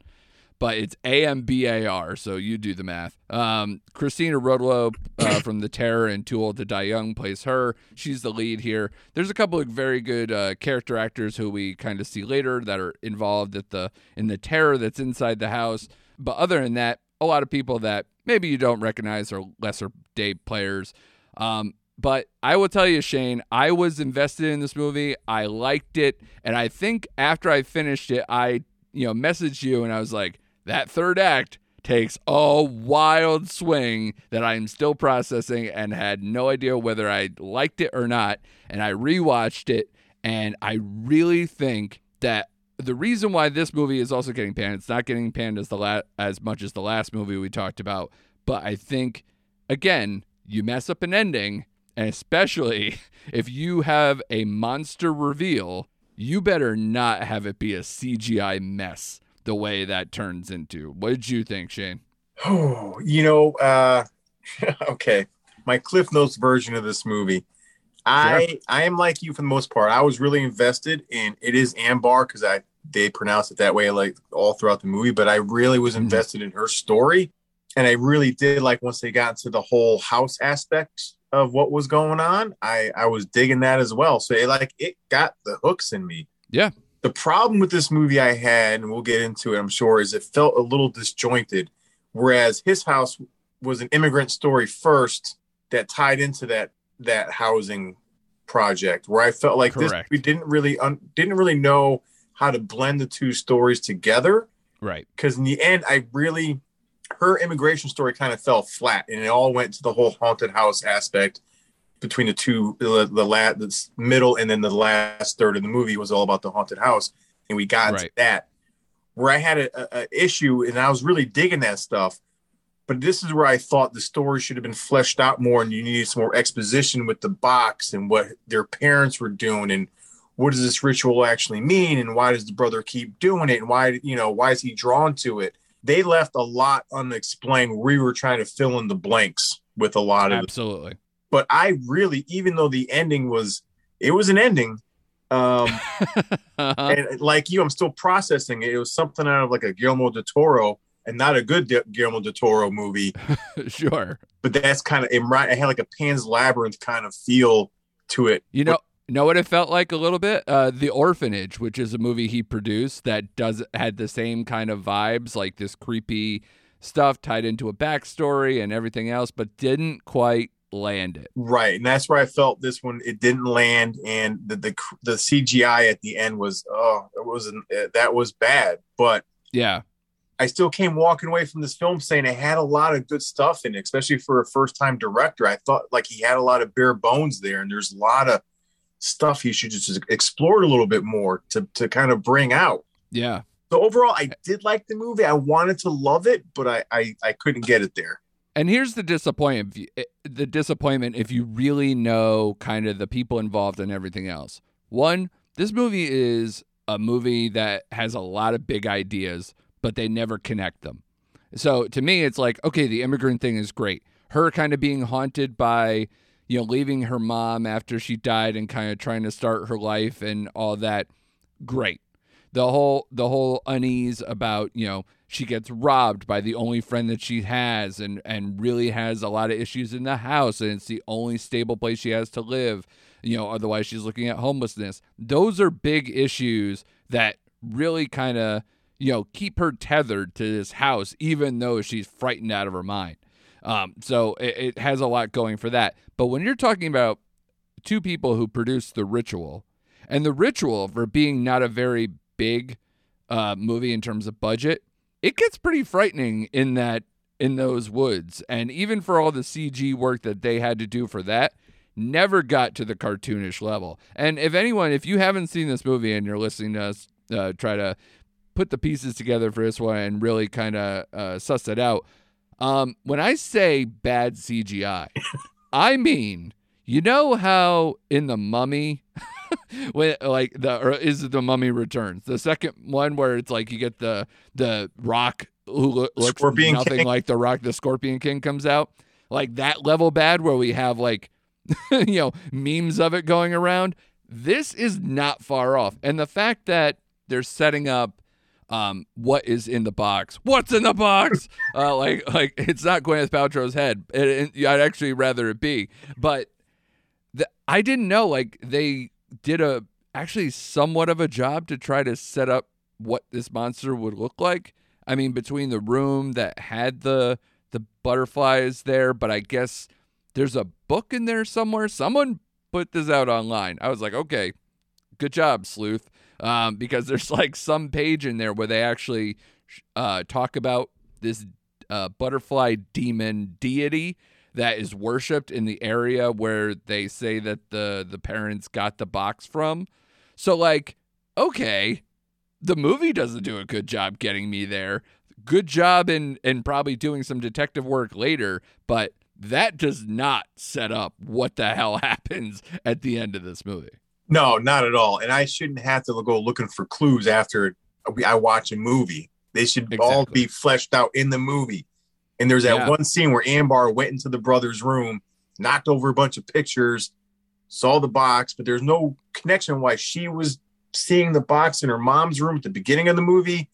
But it's A M B A R, so you do the math. Um, Cristina Rodlo uh, [COUGHS] from The Terror and Too Old to Die Young plays her. She's the lead here. There's a couple of very good uh, character actors who we kind of see later that are involved at the in the terror that's inside the house. But other than that, a lot of people that maybe you don't recognize are lesser day players. Um, but I will tell you, Shane, I was invested in this movie. I liked it, and I think after I finished it, I you know messaged you and I was like, that third act takes a wild swing that I'm still processing and had no idea whether I liked it or not. And I rewatched it, and I really think that the reason why this movie is also getting panned, it's not getting panned as the la- as much as the last movie we talked about, but I think again, you mess up an ending and especially [LAUGHS] if you have a monster reveal, you better not have it be a CGI mess the way that turns into. What did you think, Shane? Oh, [SIGHS] you know, uh, [LAUGHS] okay. My Cliff Notes version of this movie. I I am like you for the most part. I was really invested in it is Ambar because I they pronounce it that way like all throughout the movie, but I really was mm-hmm. invested mm-hmm. in her story. And I really did like once they got into the whole house aspect of what was going on, I I was digging that as well. So it like it got the hooks in me. Yeah. The problem with this movie I had, and we'll get into it, I'm sure, is it felt a little disjointed. Whereas his house was an immigrant story first that tied into that that housing project, where I felt like Correct. this we didn't really un, didn't really know how to blend the two stories together. Right. Because in the end, I really her immigration story kind of fell flat, and it all went to the whole haunted house aspect between the two, the, the last, the middle, and then the last third of the movie was all about the haunted house, and we got right. that. Where I had a, a, issue, and I was really digging that stuff, but this is where I thought the story should have been fleshed out more, and you needed some more exposition with the box and what their parents were doing, and what does this ritual actually mean, and why does the brother keep doing it, and why you know why is he drawn to it? they left a lot unexplained. We were trying to fill in the blanks with a lot of absolutely. But I really, even though the ending was, it was an ending. Um, [LAUGHS] uh-huh. and like you, I'm still processing it. It was something out of like a Guillermo del Toro, and not a good Guillermo del Toro movie. [LAUGHS] sure, but that's kind of it. I had like a Pan's Labyrinth kind of feel to it. You know, know what it felt like a little bit? Uh, the Orphanage, which is a movie he produced that does had the same kind of vibes, like this creepy stuff tied into a backstory and everything else, but didn't quite land it. Right, and that's where I felt this one it didn't land, and the the, the CGI at the end was oh it wasn't eh, that was bad, but yeah. I still came walking away from this film saying it had a lot of good stuff in it, especially for a first time director. I thought like he had a lot of bare bones there, and there's a lot of stuff he should just explore a little bit more to to kind of bring out. Yeah. So overall, I did like the movie. I wanted to love it, but I I, I couldn't get it there. And here's the disappointment eh, the disappointment if you really know kind of the people involved and everything else. One, this movie is a movie that has a lot of big ideas, but they never connect them. So to me, it's like, okay, the immigrant thing is great. Her kind of being haunted by, you know, leaving her mom after she died and kind of trying to start her life and all that, great. The whole the whole unease about, you know, she gets robbed by the only friend that she has and and really has a lot of issues in the house and it's the only stable place she has to live you know, otherwise she's looking at homelessness. Those are big issues that really kind of, you know, keep her tethered to this house, even though she's frightened out of her mind. Um, so it, it has a lot going for that. But when you're talking about two people who produce The Ritual, and The Ritual, for being not a very big uh, movie in terms of budget, it gets pretty frightening in that in those woods. And even for all the CG work that they had to do for that, never got to the cartoonish level. And if anyone, if you haven't seen this movie and you're listening to us uh, try to put the pieces together for this one and really kind of uh, suss it out, um, when I say bad CGI, [LAUGHS] I mean, you know how in the Mummy. [LAUGHS] when like the or is it the mummy returns the second one where it's like you get the the rock who lo- looks Scorpion nothing King. like the rock the scorpion king comes out like that level bad where we have like [LAUGHS] you know, memes of it going around. This is not far off. And the fact that they're setting up um, what is in the box. What's in the box? [LAUGHS] uh, like, like it's not Gwyneth Paltrow's head. It, it- I'd actually rather it be. But the, I didn't know. Like, they did a actually somewhat of a job to try to set up what this monster would look like. I mean, between the room that had the the butterflies there, but I guess there's a book in there somewhere. Someone put this out online. I was like, okay, good job, sleuth. Um, because [LAUGHS] there's like some page in there where they actually uh, talk about this uh, butterfly demon deity that is worshipped in the area where they say that the the parents got the box from. So like, okay, the movie doesn't do a good job getting me there. Good job in in probably doing some detective work later, but that does not set up what the hell [LAUGHS] happens at the end of this movie. No, not at all. And I shouldn't have to go looking for clues after I watch a movie. They should all be fleshed out in the movie. And there's that Yeah. one scene where Ambar went into the brother's room, knocked over a bunch of pictures, saw the box, but there's no connection why she was seeing the box in her mom's room at the beginning of the movie,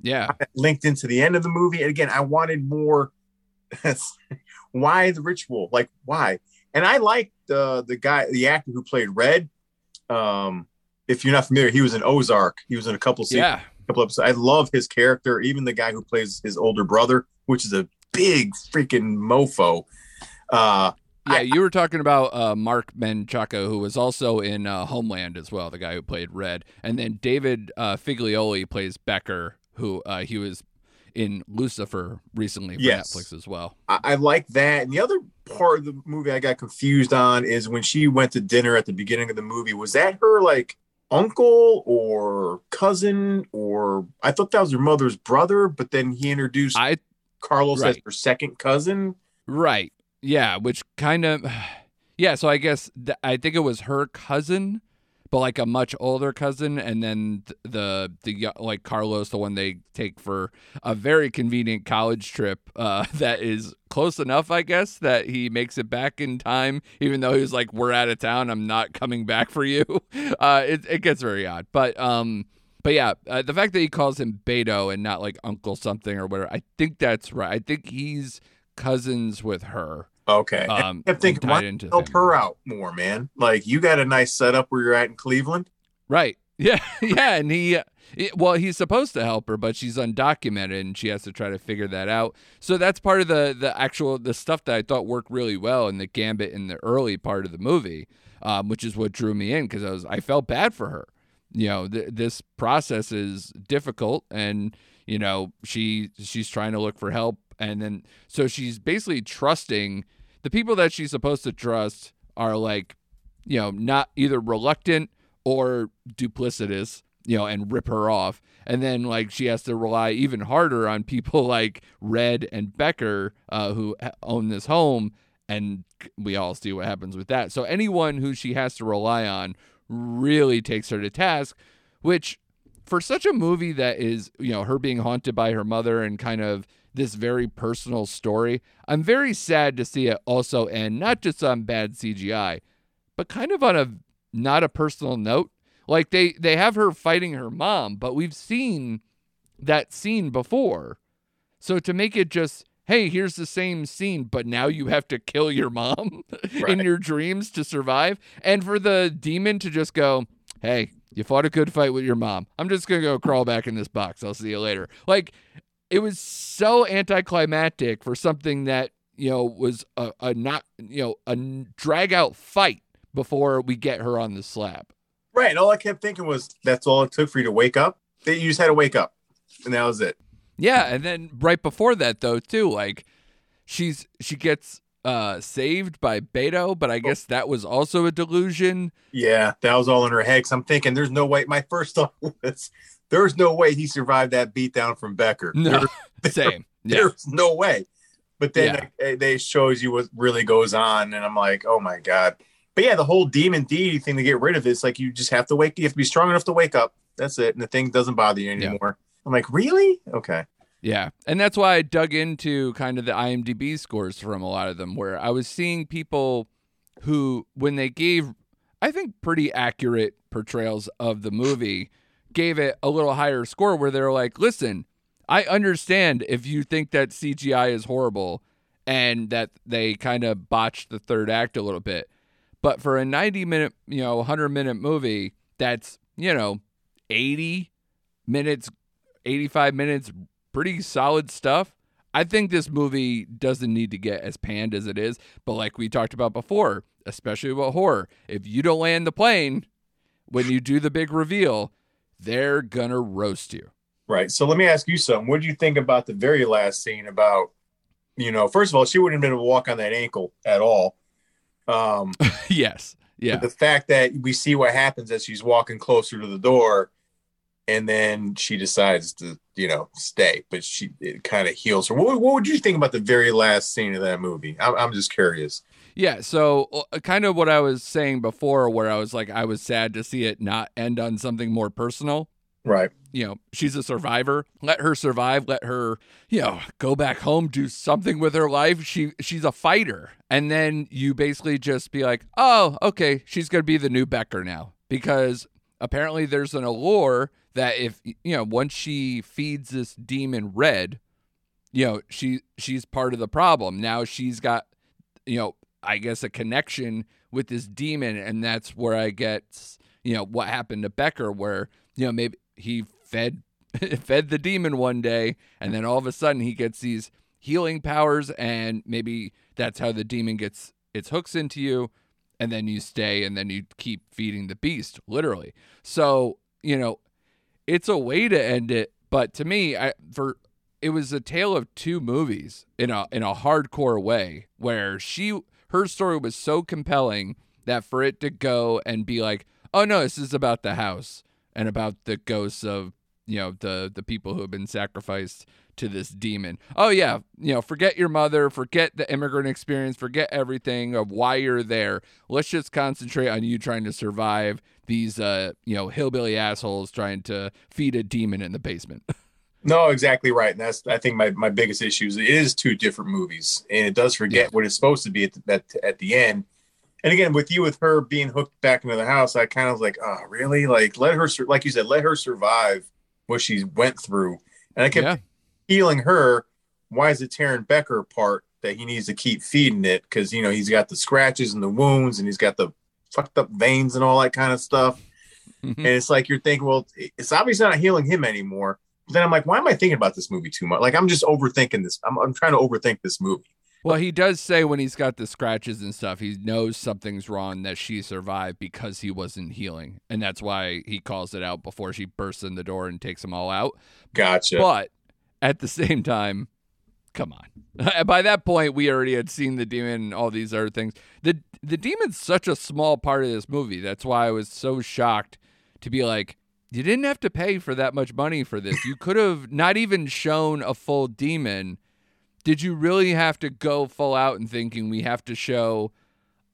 Yeah. linked into the end of the movie. And again, I wanted more. [LAUGHS] why the ritual? Like why? And I like the the guy, the actor who played Red. Um, if you're not familiar, he was in Ozark. He was in a couple se- Yeah. couple episodes. I love his character. Even the guy who plays his older brother, which is a big freaking mofo. Uh, Yeah, I- you were talking about uh, Marc Menchaca, who was also in uh, Homeland as well, the guy who played Red, and then David uh, Figlioli plays Becker, who uh, he was in Lucifer recently for Yes. Netflix as well. I, I like that. And the other part of the movie I got confused on is when she went to dinner at the beginning of the movie. Was that her like uncle or cousin or I thought that was her mother's brother, but then he introduced I Carlos as her second cousin. right, yeah, which kind of, [SIGHS] yeah. So I guess th- I think it was her cousin, but like a much older cousin, and then th- the the like Carlos, the one they take for a very convenient college trip uh, [LAUGHS] that is close enough, I guess, that he makes it back in time, even though he's like, "We're out of town. I'm not coming back for you." [LAUGHS] Uh, it it gets very odd, but um. But yeah, uh, the fact that he calls him Beto and not like Uncle something or whatever, I think that's right. I think he's cousins with her. Okay. Um, I thinking, why into help things. her out more, man? Like you got a nice setup where you're at in Cleveland. Right. [LAUGHS] Yeah. Yeah. And he, well, he's supposed to help her, but she's undocumented and she has to try to figure that out. So that's part of the the actual the stuff that I thought worked really well in the gambit in the early part of the movie, um, which is what drew me in because I was I felt bad for her. You know, th- this process is difficult, and you know, she she's trying to look for help and then so she's basically trusting the people that she's supposed to trust are like, you know, not either reluctant or duplicitous, you know, and rip her off. And then like she has to rely even harder on people [LAUGHS] like Red and Becker, uh, who own this home, and we all see what happens with that. So anyone who she has to rely on really takes her to task, which for such a movie that is, you know, her being haunted by her mother and kind of this very personal story, I'm very sad to see it also end not just on bad CGI, but kind of on a not a personal note. Like they they have her fighting her mom, but we've seen that scene before. So to make it just hey, here's the same scene, but now you have to kill your mom [LAUGHS] in your dreams to survive. And for the demon to just go, hey, you fought a good fight with your mom. I'm just going to go crawl back in this box. I'll see you later. Like, it was so anticlimactic for something that, you know, was a, a not, you know, a drag out fight before we get her on the slab. Right. All I kept thinking was that's all it took for you to wake up. That you just had to wake up, and that was it. Yeah, and then right before that though too, like she's she gets uh saved by Beto, but I guess that was also a delusion. Yeah, that was all in her head. 'cause I'm thinking, there's no way. My first [LAUGHS] thought was, there's no way he survived that beatdown from Becker. No, There- [LAUGHS] same. Yeah. There's no way. But then they, they shows you what really goes on, and I'm like, oh my god. But yeah, the whole demon deity thing to get rid of it, it's like you just have to wake. You have to be strong enough to wake up. That's it, and the thing doesn't bother you Yeah. I'm like, really? Okay. Yeah. And that's why I dug into kind of the IMDb scores from a lot of them, where I was seeing people who, when they gave, I think, pretty accurate portrayals of the movie, gave it a little higher score where they're like, listen, I understand if you think that CGI is horrible and that they kind of botched the third act a little bit. But for a 90 minute, you know, 100 minute movie that's, you know, 80 minutes 85 minutes, pretty solid stuff. I think this movie doesn't need to get as panned as it is, but like we talked about before, especially about horror, if you don't land the plane when you do the big reveal, they're gonna roast you. Right. So let me ask you something. What do you think about the very last scene about, you know, first of all, she wouldn't have been able to walk on that ankle at all. Um, [LAUGHS] yes. Yeah. the fact that we see what happens as she's walking closer to the door and then she decides to, you know, stay, but she, it kind of heals her. What, what would you think about the very last scene of that movie? I'm, I'm just curious. Yeah, so uh, kind of what I was saying before, where I was like, I was sad to see it not end on something more personal. Right. you know, she's a survivor. Let her survive. Let her, you know, go back home, do something with her life. She she's a fighter. And then you basically just be like, "Oh, okay, she's going to be the new Becker now." Because apparently there's an allure that if, you know, once she feeds this demon red, you know, she she's part of the problem. Now she's got you know, I guess a connection with this demon and that's where I get you know what happened to Becker where you know maybe he fed [LAUGHS] fed the demon one day and then all of a sudden he gets these healing powers and maybe that's how the demon gets its hooks into you and then you stay and then you keep feeding the beast literally. So you know it's a way to end it but to me i for it was a tale of two movies in a in a hardcore way where she her story was so compelling that for it to go and be like oh no this is about the house and about the ghosts of you know the the people who have been sacrificed to this demon oh yeah you know forget your mother forget the immigrant experience forget everything of why you're there let's just concentrate on you trying to survive these uh you know hillbilly assholes trying to feed a demon in the basement [LAUGHS] No, exactly right. And that's, I think, my, my biggest issue is it is two different movies and it does forget Yeah. what it's supposed to be at the, at, at the end. And again, with you, with her being hooked back into the house, I kind of was like, oh, really? Like, let her, sur- like you said, let her survive what she went through. And I kept yeah healing her. Why is it tearing Becker part that he needs to keep feeding it? Because, you know, he's got the scratches and the wounds and he's got the fucked up veins and all that kind of stuff. Mhm. And it's like you're thinking, well, it's obviously not healing him anymore. But then I'm like, why am I thinking about this movie too much? Like, I'm just overthinking this. I'm, I'm trying to overthink this movie. Well, he does say when he's got the scratches and stuff, he knows something's wrong that she survived because he wasn't healing. And that's why he calls it out before she bursts in the door and takes them all out. Gotcha. But at the same time, come on. [LAUGHS] By that point, we already had seen the demon and all these other things. The the demon's such a small part of this movie. That's why I was so shocked to be like, you didn't have to pay for that much money for this. You could have not even shown a full demon. Did you really have to go full out and thinking we have to show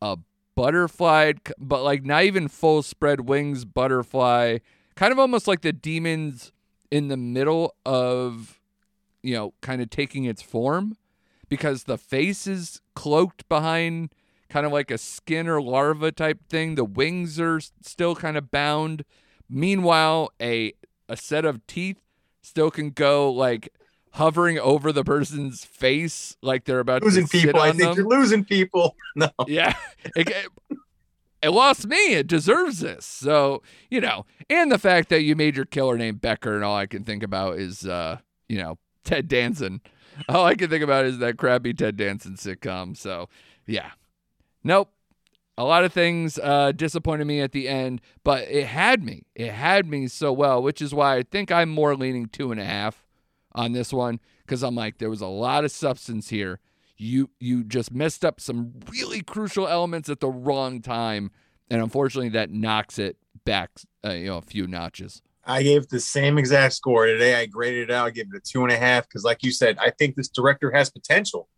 a butterfly, but like not even full spread wings butterfly, kind of almost like the demons in the middle of, you know, kind of taking its form because the face is cloaked behind kind of like a skin or larva type thing. The wings are still kind of bound. Meanwhile, a a set of teeth still can go like hovering over the person's face like they're about losing people. I think them. you're losing people. [LAUGHS] No. Yeah. It, it, lost me. It deserves this. So, you know, and the fact that you made your killer named Becker and all I can think about is uh, you know, Ted Danson. [LAUGHS] All I can think about is that crappy Ted Danson sitcom. So, yeah. Nope. A lot of things uh, disappointed me at the end, but it had me. It had me so well, which is why I think I'm more leaning two and a half on this one because I'm like, there was a lot of substance here. You you just messed up some really crucial elements at the wrong time, and unfortunately, that knocks it back, uh, you know, a few notches. I gave the same exact score today. I graded it out. I gave it a two and a half because, like you said, I think this director has potential.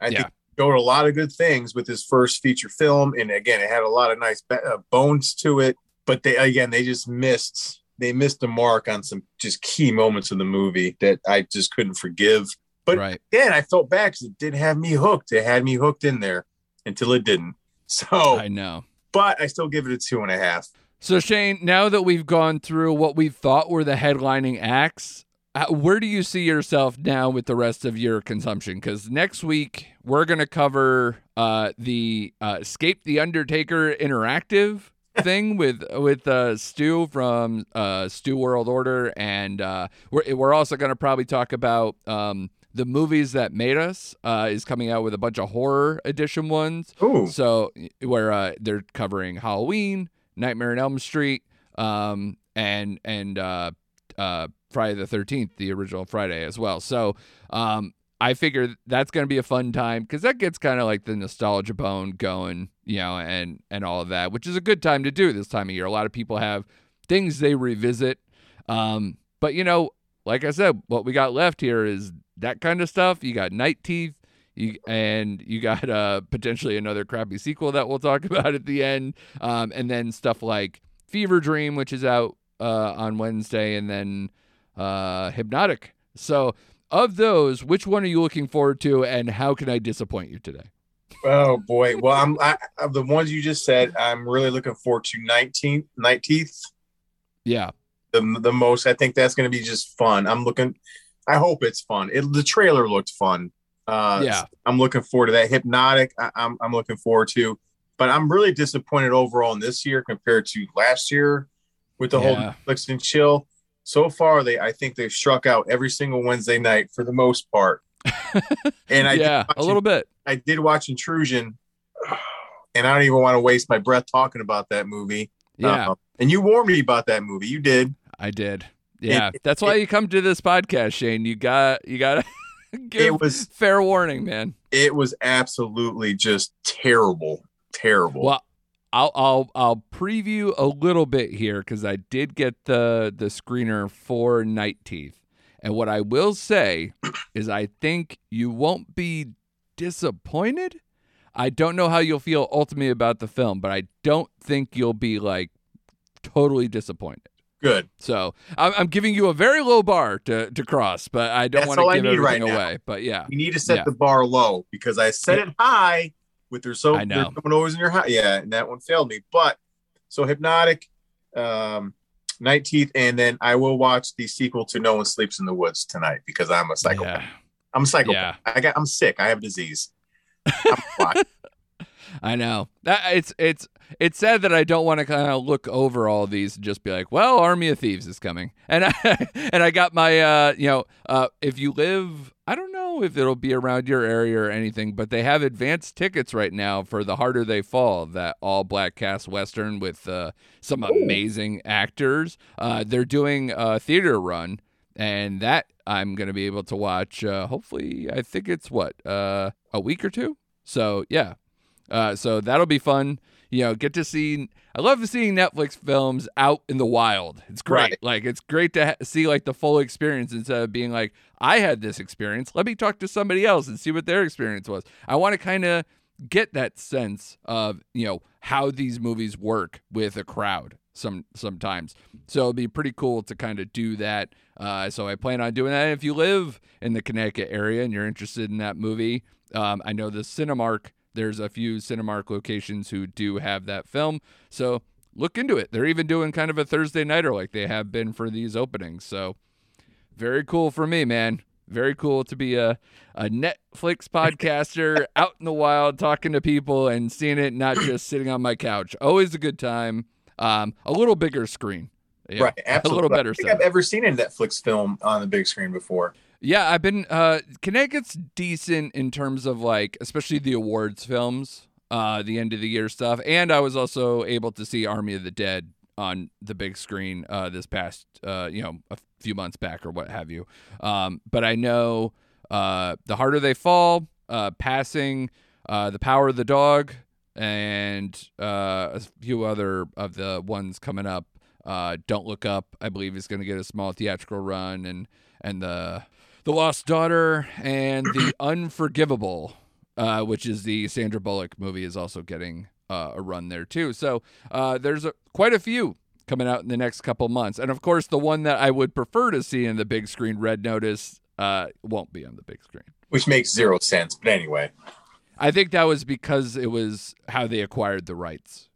I Yeah. think showed a lot of good things with his first feature film, and again, it had a lot of nice uh, bones to it. But they again, they just missed. They missed the mark on some just key moments of the movie that I just couldn't forgive. But right. again, I felt bad because it did have me hooked. It had me hooked in there until it didn't. [LAUGHS] So, I know. but I still give it a two and a half. So Shane, now that we've gone through what we thought were the headlining acts, uh, where do you see yourself now with the rest of your consumption? Because next week we're going to cover uh, the uh, Escape the Undertaker interactive thing with with uh, Stu from uh, Stu World Order, and uh, we're we're also going to probably talk about. Um, the movies that made us uh, is coming out with a bunch of horror edition ones. Ooh, So where uh, they're covering Halloween, Nightmare on Elm Street, um, and and uh, uh, Friday the Thirteenth, the original Friday as well. So um, I figure that's going to be a fun time because that gets kind of like the nostalgia bone going, you know, and and all of that, which is a good time to do this time of year. A lot of people have things they revisit, um, but you know, like I said, what we got left here is that kind of stuff. You got Night Teeth. You, and you got uh, potentially another crappy sequel that we'll talk [LAUGHS] about at the end, um, and then stuff like Fever Dream, which is out uh, on Wednesday, and then uh, Hypnotic. So, of those, which one are you looking forward to, and how can I disappoint you today? Oh boy. Well, I'm I, of the ones you just said. I'm really looking forward to Night Teeth, 19th. Yeah, The the most. I think that's going to be just fun. I'm looking. I hope it's fun. It, the trailer looked fun. Uh, Yeah. I'm looking forward to that. Hypnotic. I, I'm I'm looking forward to. But I'm really disappointed overall in this year compared to last year with the whole Yeah. Netflix and chill. So far, they I think they've struck out every single Wednesday night for the most part. And I yeah, watch a little bit. I did watch Intrusion, and I don't even want to waste my breath talking about that movie. Yeah, Uh, and you warned me about that movie. You did. I did. Yeah, It- that's why you come to this podcast, Shane. You got you got [LAUGHS] to give It was fair warning, man. it was absolutely just terrible, terrible. Well, I'll I'll I'll preview a little bit here because I did get the the screener for Night Teeth, and what I will say is I think you won't be disappointed. I don't know how you'll feel ultimately about the film, but I don't think you'll be like totally disappointed. Good. So I'm, I'm giving you a very low bar to, to cross, but I don't want to give right everything now. away. But yeah, You need to set Yeah. the bar low because I set it high with there's so there's someone always in your high. Yeah, and that one failed me. But so hypnotic, um, night teeth, and then I will watch the sequel to No One Sleeps in the Woods tonight because I'm a psychopath. yeah, I'm a psychopath. Yeah. I got I'm sick. I have [LAUGHS] a disease. I know. That it's it's it's sad that I don't want to kind of look over all these and just be like, well, Army of Thieves is coming, and I [LAUGHS] and I got my uh you know uh if you live I don't know if it'll be around your area or anything, but they have advanced tickets right now for the harder they fall, that all black cast western with uh, some amazing actors. Uh, they're doing a theater run and that I'm gonna be able to watch. Uh, hopefully, I think it's what uh, a week or two. So yeah, uh, so that'll be fun. You know, get to see. I love seeing Netflix films out in the wild. It's great. Right. Like it's great to ha- see like the full experience instead of being like, I had this experience. Let me talk to somebody else and see what their experience was. I want to kind of get that sense of you know how these movies work with a crowd some sometimes so it'd be pretty cool to kind of do that uh, so i plan on doing that if you live in the connecticut area and you're interested in that movie um, i know the cinemark there's a few cinemark locations who do have that film so look into it they're even doing kind of a thursday nighter like they have been for these openings so very cool for me man very cool to be a, a Netflix [LAUGHS] podcaster out in the wild talking to people and seeing it, not just [CLEARS THROAT] sitting on my couch. Always a good time. Um, a little bigger screen. Yeah, right, absolutely. [LAUGHS] A little better don't think. I've ever seen a Netflix film on the big screen before. Yeah, I've been uh Connecticut's decent in terms of like especially the awards films, uh the end of the year stuff. And I was also able to see Army of the Dead on the big screen uh this past uh you know a few months back or what have you. Um but I know uh The Harder They Fall, uh Passing, uh The Power of the Dog and uh a few other of the ones coming up. Uh Don't Look Up, I believe is going to get a small theatrical run and and the the Lost Daughter and The [CLEARS THROAT] Unforgivable, uh, which is the Sandra Bullock movie, is also getting uh, a run there too. So uh, there's a, quite a few coming out in the next couple months, and of course, the one that I would prefer to see in the big screen, Red Notice, uh, won't be on the big screen. Which makes zero sense. But anyway, I think that was because it was how they acquired the rights.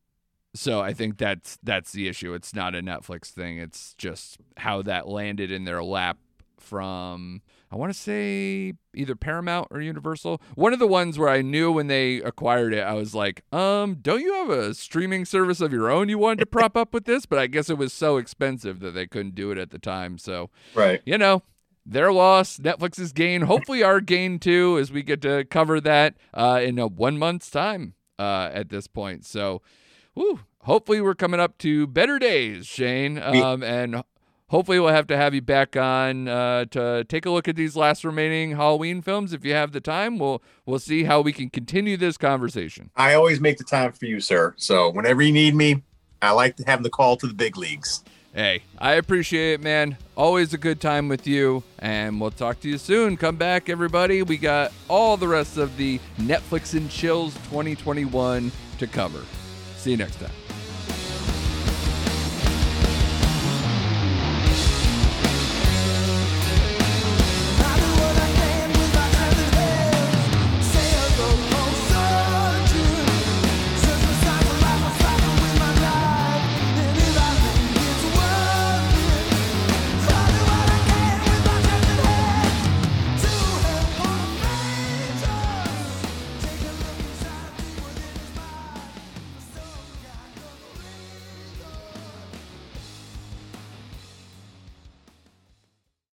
So I think that's that's the issue. It's not a Netflix thing. It's just how that landed in their lap from I want to say either Paramount or Universal. One of the ones where I knew when they acquired it, I was like, um, don't you have a streaming service of your own you wanted to prop up with this? But I guess it was so expensive that they couldn't do it at the time. So right. you know, their loss, Netflix's gain, hopefully our gain too, as we get to cover that uh, in a one month's time uh, at this point. So, whew, hopefully we're coming up to better days, Shane, um, and hopefully we'll have to have you back on uh, to take a look at these last remaining Halloween films if you have the time. We'll we'll see how we can continue this conversation. I always make the time for you, sir. So whenever you need me, I like to have the call to the big leagues. Hey, I appreciate it, man. Always a good time with you, and we'll talk to you soon. Come back, everybody. We got all the rest of the Netflix and Chills 2021 to cover. See you next time.